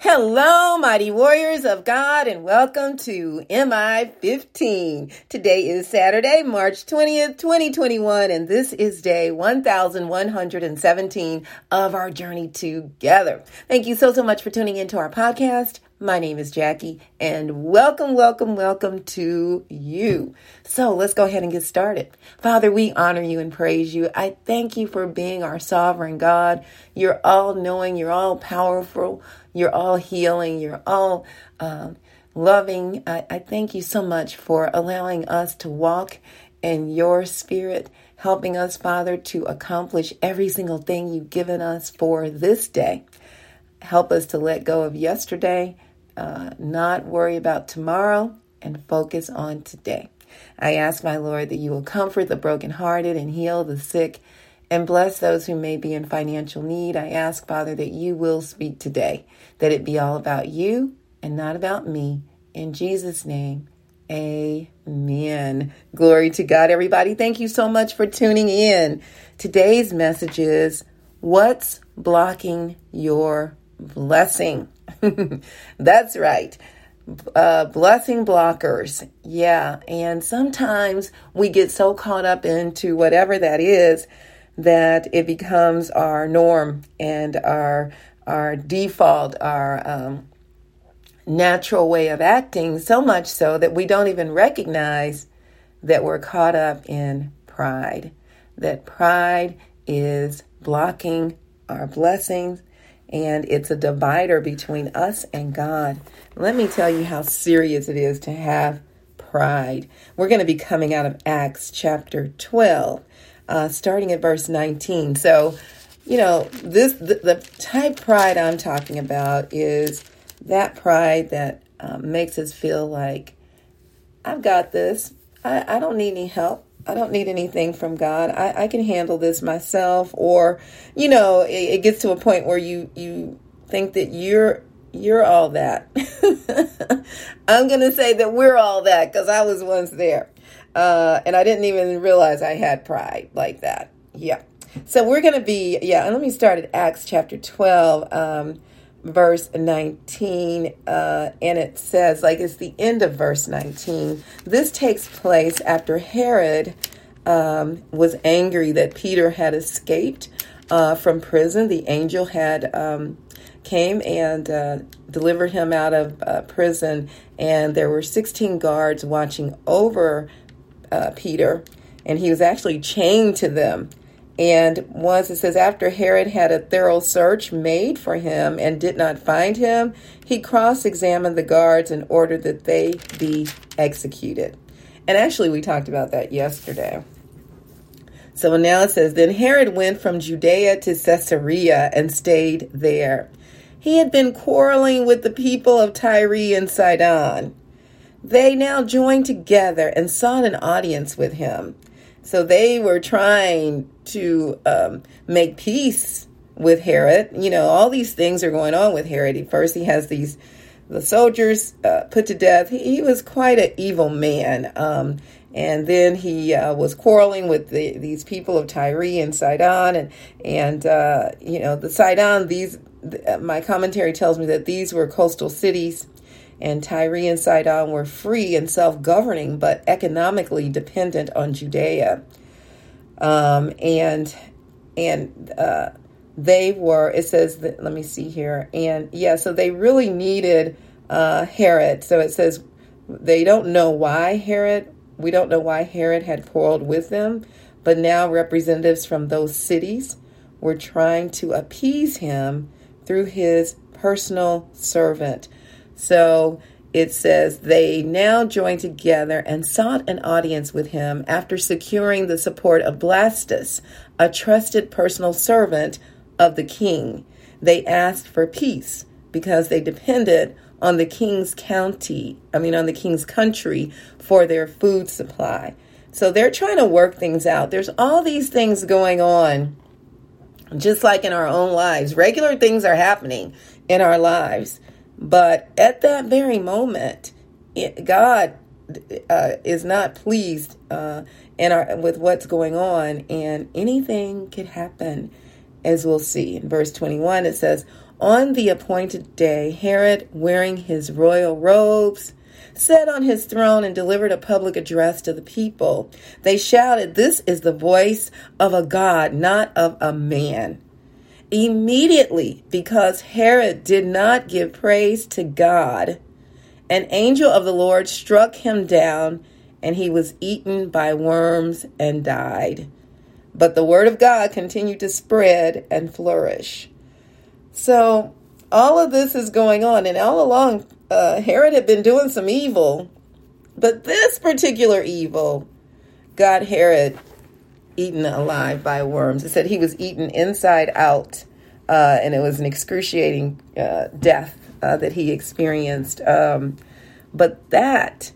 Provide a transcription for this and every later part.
Hello, mighty warriors of God, and welcome to MI 15. Today is Saturday, March 20th, 2021, and this is day 1117 of our journey together. Thank you so, so much for tuning into our podcast. My name is Jackie, and welcome, welcome, welcome to you. So let's go ahead and get started. Father, we honor you and praise you. I thank you for being our sovereign God. You're all knowing, you're all powerful, you're all healing, you're all um, loving. I, I thank you so much for allowing us to walk in your spirit, helping us, Father, to accomplish every single thing you've given us for this day. Help us to let go of yesterday uh, not worry about tomorrow and focus on today. I ask my Lord that you will comfort the brokenhearted and heal the sick and bless those who may be in financial need. I ask, Father, that you will speak today, that it be all about you and not about me. In Jesus' name, amen. Glory to God, everybody. Thank you so much for tuning in. Today's message is What's blocking your blessing? That's right. Uh, blessing blockers. Yeah. And sometimes we get so caught up into whatever that is that it becomes our norm and our our default, our um, natural way of acting, so much so that we don't even recognize that we're caught up in pride. That pride is blocking our blessings and it's a divider between us and God. Let me tell you how serious it is to have pride. We're going to be coming out of Acts chapter 12, uh, starting at verse 19. So, you know, this the, the type pride I'm talking about is that pride that um, makes us feel like I've got this. I, I don't need any help. I don't need anything from God. I, I can handle this myself. Or, you know, it, it gets to a point where you you think that you're you're all that. I'm going to say that we're all that because I was once there. Uh, and I didn't even realize I had pride like that. Yeah. So we're going to be, yeah, and let me start at Acts chapter 12. Um, verse 19, uh, and it says, like it's the end of verse 19. This takes place after Herod um, was angry that Peter had escaped uh, from prison. The angel had um, came and uh, delivered him out of uh, prison, and there were 16 guards watching over uh, Peter, and he was actually chained to them. And once it says, after Herod had a thorough search made for him and did not find him, he cross examined the guards and ordered that they be executed. And actually, we talked about that yesterday. So now it says, Then Herod went from Judea to Caesarea and stayed there. He had been quarreling with the people of Tyre and Sidon. They now joined together and sought an audience with him. So they were trying to um, make peace with Herod. You know, all these things are going on with Herod. First, he has these the soldiers uh, put to death. He, he, was quite an evil man. Um, and then he uh, was quarreling with the, these people of Tyre and Sidon, and and uh, you know the Sidon. These uh, my commentary tells me that these were coastal cities and Tyre and Sidon were free and self governing, but economically dependent on Judea. Um, and and uh, they were, it says, that, let me see here. And yeah, so they really needed uh, Herod. So it says they don't know why Herod, we don't know why Herod had quarreled with them, but now representatives from those cities were trying to appease him through his personal servant so it says they now joined together and sought an audience with him after securing the support of Blastus, a trusted personal servant of the king. They asked for peace because they depended on the king's county, I mean, on the king's country for their food supply. So they're trying to work things out. There's all these things going on, just like in our own lives. Regular things are happening in our lives. But at that very moment, it, God uh, is not pleased uh, in our, with what's going on, and anything could happen, as we'll see. In verse 21, it says, On the appointed day, Herod, wearing his royal robes, sat on his throne and delivered a public address to the people. They shouted, This is the voice of a God, not of a man. Immediately, because Herod did not give praise to God, an angel of the Lord struck him down, and he was eaten by worms and died. But the word of God continued to spread and flourish. So, all of this is going on, and all along, uh, Herod had been doing some evil, but this particular evil got Herod eaten alive by worms. It said he was eaten inside out, uh, and it was an excruciating uh, death uh, that he experienced. Um, but that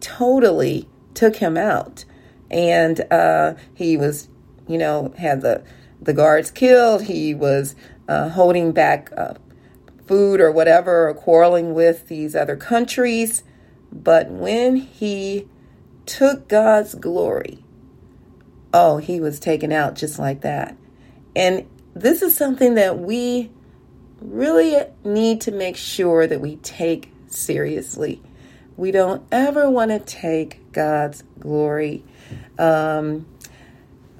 totally took him out, and uh, he was, you know, had the the guards killed. He was uh, holding back uh, food or whatever, or quarreling with these other countries. But when he took God's glory, oh, he was taken out just like that. And this is something that we really need to make sure that we take seriously. We don't ever want to take God's glory. Um,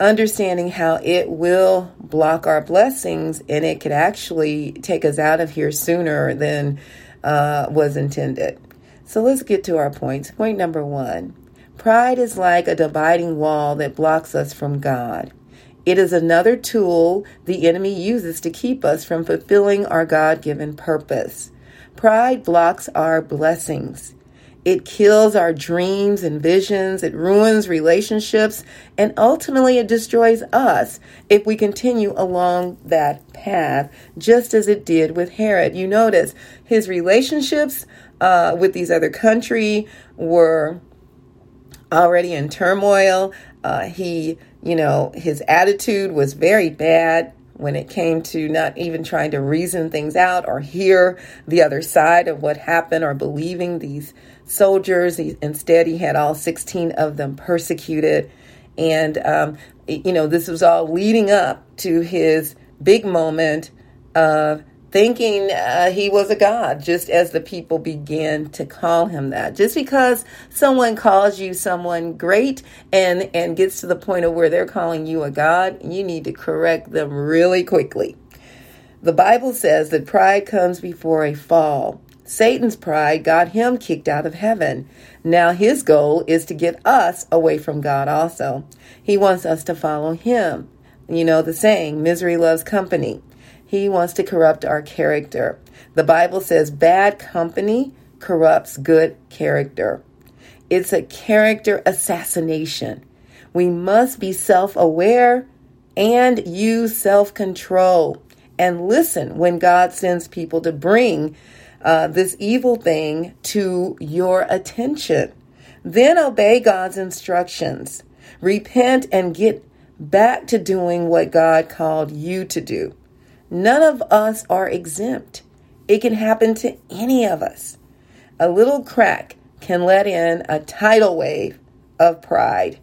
understanding how it will block our blessings and it could actually take us out of here sooner than uh, was intended. So let's get to our points. Point number one pride is like a dividing wall that blocks us from God. It is another tool the enemy uses to keep us from fulfilling our God given purpose. Pride blocks our blessings. It kills our dreams and visions. It ruins relationships. And ultimately, it destroys us if we continue along that path, just as it did with Herod. You notice his relationships uh, with these other country were already in turmoil. Uh, he, you know, his attitude was very bad when it came to not even trying to reason things out or hear the other side of what happened or believing these soldiers. He, instead, he had all 16 of them persecuted. And, um, you know, this was all leading up to his big moment of thinking uh, he was a god, just as the people began to call him that. Just because someone calls you someone great and, and gets to the point of where they're calling you a god, you need to correct them really quickly. The Bible says that pride comes before a fall. Satan's pride got him kicked out of heaven. Now his goal is to get us away from God also. He wants us to follow him. You know the saying, misery loves company. He wants to corrupt our character. The Bible says bad company corrupts good character. It's a character assassination. We must be self aware and use self control and listen when God sends people to bring uh, this evil thing to your attention. Then obey God's instructions. Repent and get back to doing what God called you to do. None of us are exempt. It can happen to any of us. A little crack can let in a tidal wave of pride.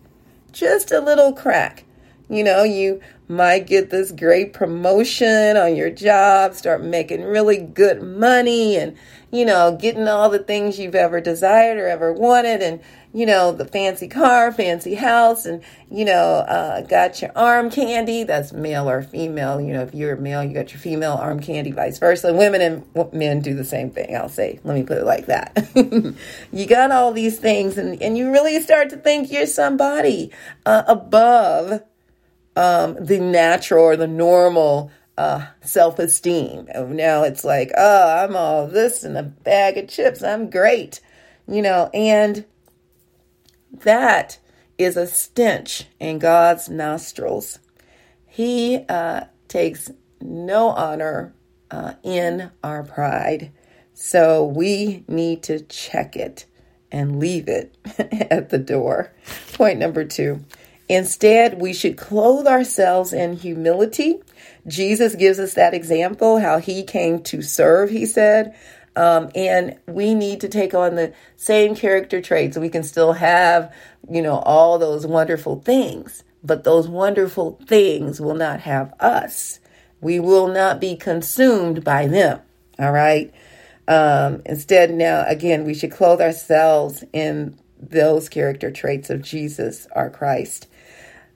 Just a little crack. You know, you might get this great promotion on your job, start making really good money, and, you know, getting all the things you've ever desired or ever wanted, and, you know, the fancy car, fancy house, and, you know, uh, got your arm candy. That's male or female. You know, if you're male, you got your female arm candy, vice versa. Women and men do the same thing, I'll say. Let me put it like that. you got all these things, and, and you really start to think you're somebody uh, above um, the natural or the normal uh, self esteem. Now it's like, oh, I'm all this and a bag of chips. I'm great, you know, and that is a stench in God's nostrils. He uh, takes no honor uh, in our pride. So we need to check it and leave it at the door. Point number two Instead, we should clothe ourselves in humility. Jesus gives us that example, how he came to serve, he said. Um, and we need to take on the same character traits. We can still have, you know, all those wonderful things, but those wonderful things will not have us. We will not be consumed by them. All right. Um, instead, now again, we should clothe ourselves in those character traits of Jesus, our Christ.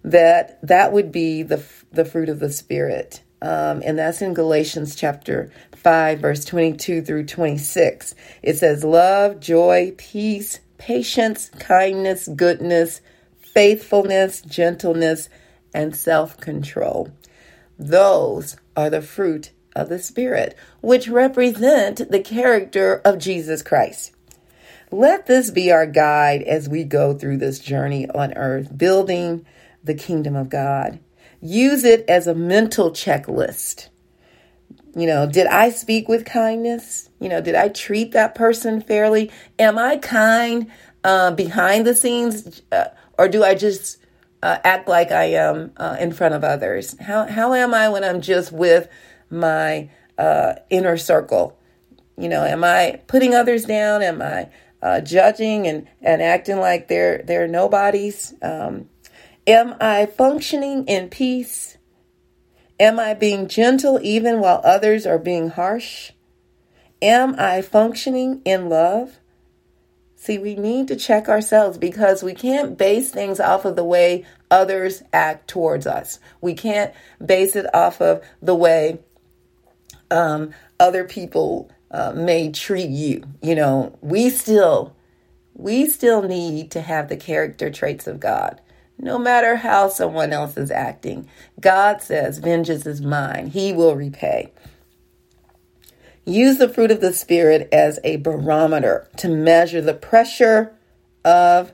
That that would be the the fruit of the Spirit, um, and that's in Galatians chapter five, verse twenty-two through twenty-six. It says, "Love, joy, peace, patience, kindness, goodness, faithfulness, gentleness, and self-control." Those are the fruit of the Spirit, which represent the character of Jesus Christ. Let this be our guide as we go through this journey on earth, building the kingdom of God. Use it as a mental checklist. You know, did I speak with kindness? You know, did I treat that person fairly? Am I kind uh, behind the scenes, uh, or do I just uh, act like I am uh, in front of others? How how am I when I'm just with my uh, inner circle? You know, am I putting others down? Am I uh, judging and, and acting like they're they're nobodies? Um, am I functioning in peace? Am I being gentle even while others are being harsh? Am I functioning in love? See, we need to check ourselves because we can't base things off of the way others act towards us. We can't base it off of the way um, other people uh, may treat you. You know, we still we still need to have the character traits of God. No matter how someone else is acting, God says, Vengeance is mine, He will repay. Use the fruit of the Spirit as a barometer to measure the pressure of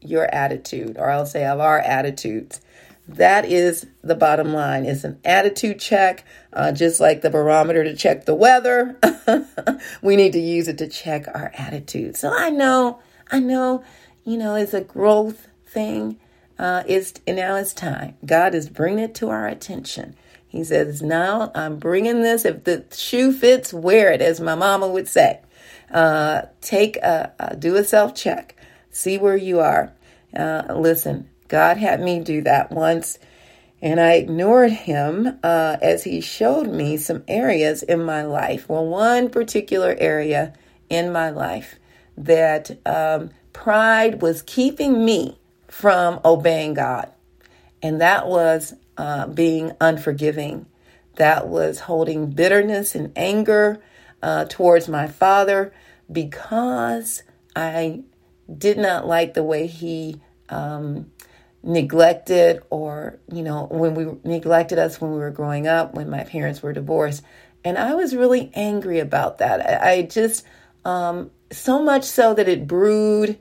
your attitude, or I'll say of our attitudes. That is the bottom line. It's an attitude check, uh, just like the barometer to check the weather. we need to use it to check our attitude. So I know, I know, you know, it's a growth thing. Uh, it's now it's time. God is bringing it to our attention. He says, "Now I'm bringing this. If the shoe fits, wear it," as my mama would say. Uh, take a, a do a self check. See where you are. Uh, listen, God had me do that once, and I ignored him uh, as he showed me some areas in my life. Well, one particular area in my life that um, pride was keeping me from obeying God, and that was uh, being unforgiving. That was holding bitterness and anger uh, towards my father because I did not like the way he um, neglected or, you know, when we neglected us when we were growing up, when my parents were divorced. And I was really angry about that. I, I just, um, so much so that it brewed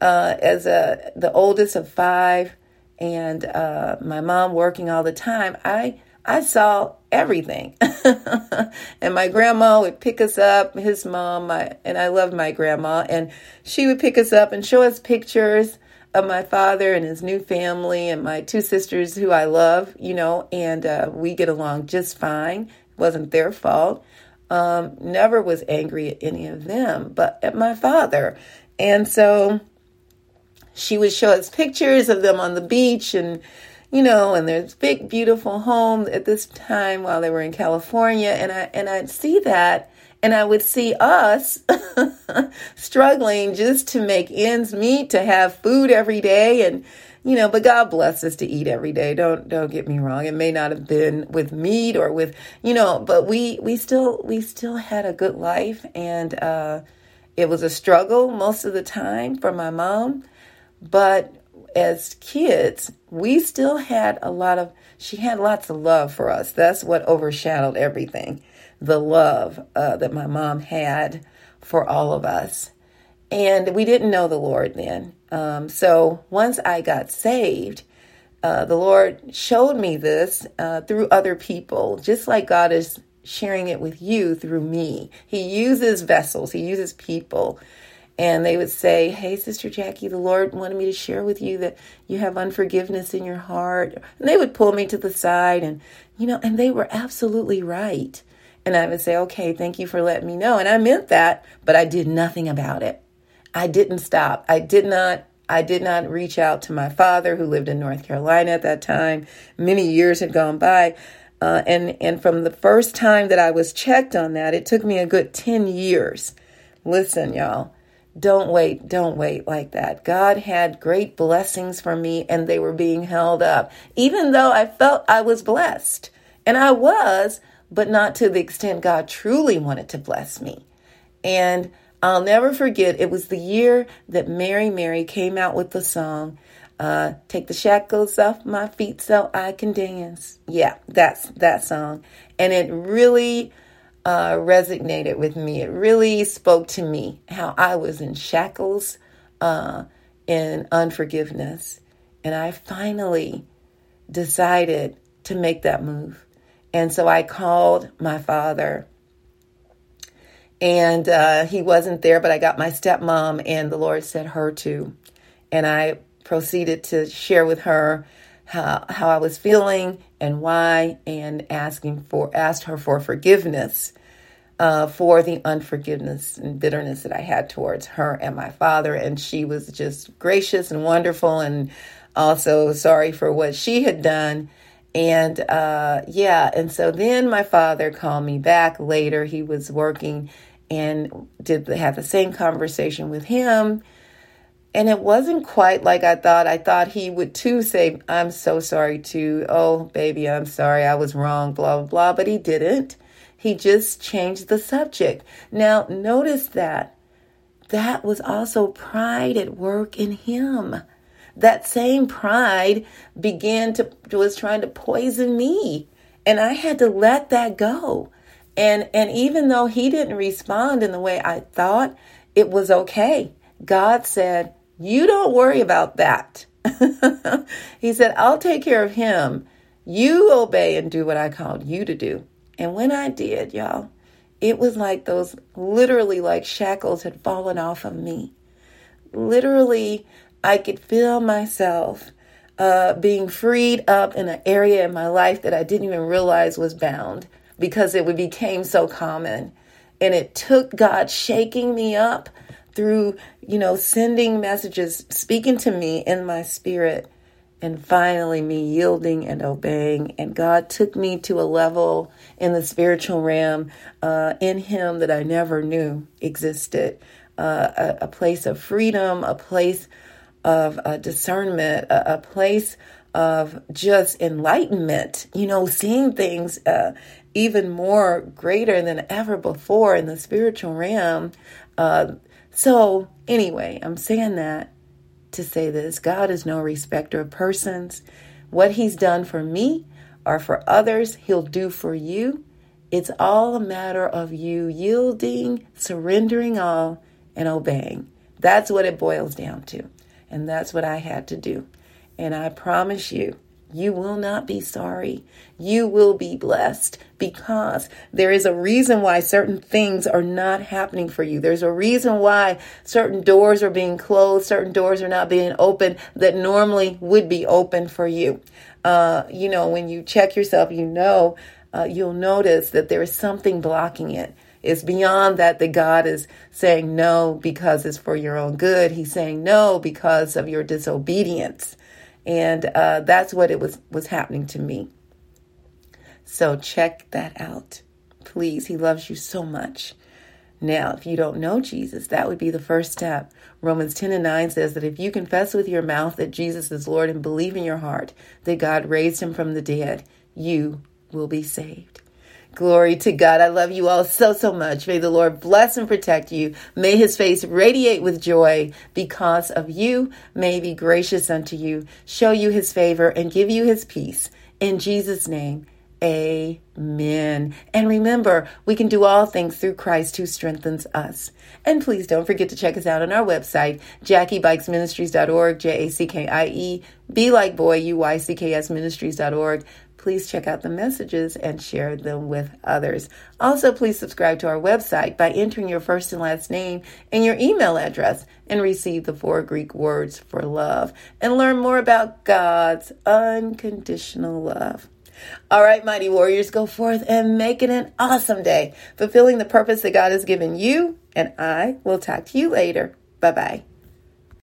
uh, as a, the oldest of five and uh, my mom working all the time. I, I saw everything. and my grandma would pick us up, his mom, my, and I loved my grandma, and she would pick us up and show us pictures of my father and his new family and my two sisters who I love, you know, and uh, we get along just fine. It wasn't their fault. Um, never was angry at any of them, but at my father. And so she would show us pictures of them on the beach and, you know, and there's big, beautiful home at this time while they were in California. And I, and I'd see that and I would see us struggling just to make ends meet, to have food every day and you know, but God bless us to eat every day. Don't don't get me wrong. It may not have been with meat or with, you know, but we we still we still had a good life and uh it was a struggle most of the time for my mom, but as kids, we still had a lot of she had lots of love for us. That's what overshadowed everything the love uh, that my mom had for all of us. And we didn't know the Lord then. Um, so once I got saved, uh, the Lord showed me this uh, through other people, just like God is sharing it with you through me. He uses vessels, He uses people. And they would say, Hey, Sister Jackie, the Lord wanted me to share with you that you have unforgiveness in your heart. And they would pull me to the side and, you know, and they were absolutely right. And I would say, okay, thank you for letting me know. And I meant that, but I did nothing about it. I didn't stop. I did not I did not reach out to my father who lived in North Carolina at that time. Many years had gone by. Uh, and, and from the first time that I was checked on that, it took me a good 10 years. Listen, y'all, don't wait, don't wait like that. God had great blessings for me and they were being held up, even though I felt I was blessed. And I was, but not to the extent God truly wanted to bless me. And I'll never forget, it was the year that Mary Mary came out with the song, uh, Take the Shackles Off My Feet So I Can Dance. Yeah, that's that song. And it really uh, resonated with me. It really spoke to me how I was in shackles, uh, in unforgiveness. And I finally decided to make that move. And so I called my father, and uh, he wasn't there, but I got my stepmom, and the Lord said her too. And I proceeded to share with her how, how I was feeling and why, and asking for asked her for forgiveness uh, for the unforgiveness and bitterness that I had towards her and my father. And she was just gracious and wonderful, and also sorry for what she had done. And uh, yeah, and so then my father called me back later. He was working and did have the same conversation with him. And it wasn't quite like I thought. I thought he would too say, I'm so sorry too. Oh, baby, I'm sorry. I was wrong, blah, blah, blah. But he didn't. He just changed the subject. Now, notice that that was also pride at work in him. That same pride began to was trying to poison me, and I had to let that go. And and even though he didn't respond in the way I thought, it was okay. God said, "You don't worry about that." he said, "I'll take care of him. You obey and do what I called you to do." And when I did, y'all, it was like those literally like shackles had fallen off of me. Literally, I could feel myself uh, being freed up in an area in my life that I didn't even realize was bound because it became so common. And it took God shaking me up through, you know, sending messages, speaking to me in my spirit and finally me yielding and obeying. And God took me to a level in the spiritual realm uh, in Him that I never knew existed uh, a, a, place of freedom, a place of uh, discernment, a, a, place of just enlightenment, you know, seeing things uh, even more greater than ever before in the spiritual realm. Uh, so, anyway, I'm saying that to say this God is no respecter of persons. What He's done for me or for others, He'll do for you. It's all a matter of you yielding, surrendering all, and obeying. That's what it boils down to. And that's what I had to do. And I promise you, you will not be sorry. You will be blessed because there is a reason why certain things are not happening for you. There's a reason why certain doors are being closed, certain doors are not being open that normally would be open for you. Uh, you know, when you check yourself, you know, uh, you'll notice that there is something blocking it. It's beyond that that God is saying no because it's for your own good. He's saying no because of your disobedience. And uh, that's what it was was happening to me. So check that out. Please, he loves you so much. Now, if you don't know Jesus, that would be the first step. Romans 10 and 9 says that if you confess with your mouth that Jesus is Lord and believe in your heart that God raised him from the dead, you will be saved. Glory to God. I love you all so, so much. May the Lord bless and protect you. May his face radiate with joy because of you. May he be gracious unto you, show you his favor, and give you his peace. In Jesus' name, amen. And remember, we can do all things through Christ who strengthens us. And please don't forget to check us out on our website, JackieBuycksMinistries.org, J A C K I E, Be like boy, U Y C K S Ministries.org please check out the messages and share them with others. Also, please subscribe to our website by entering your first and last name and your email address and receive the four Greek words for love and learn more about God's unconditional love. All right, mighty warriors, go forth and make it an awesome day, fulfilling the purpose that God has given you. And I will talk to you later. Bye bye.